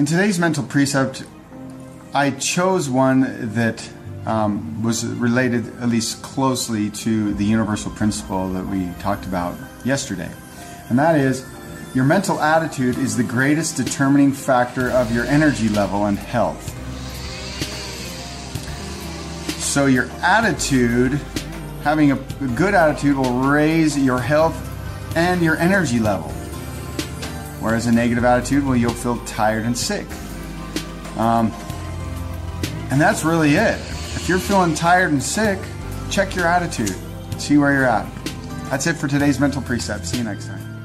In today's mental precept, I chose one that um, was related at least closely to the universal principle that we talked about yesterday. And that is your mental attitude is the greatest determining factor of your energy level and health. So, your attitude, having a good attitude, will raise your health and your energy level. Whereas a negative attitude, well, you'll feel tired and sick. Um, and that's really it. If you're feeling tired and sick, check your attitude. See where you're at. That's it for today's mental precept. See you next time.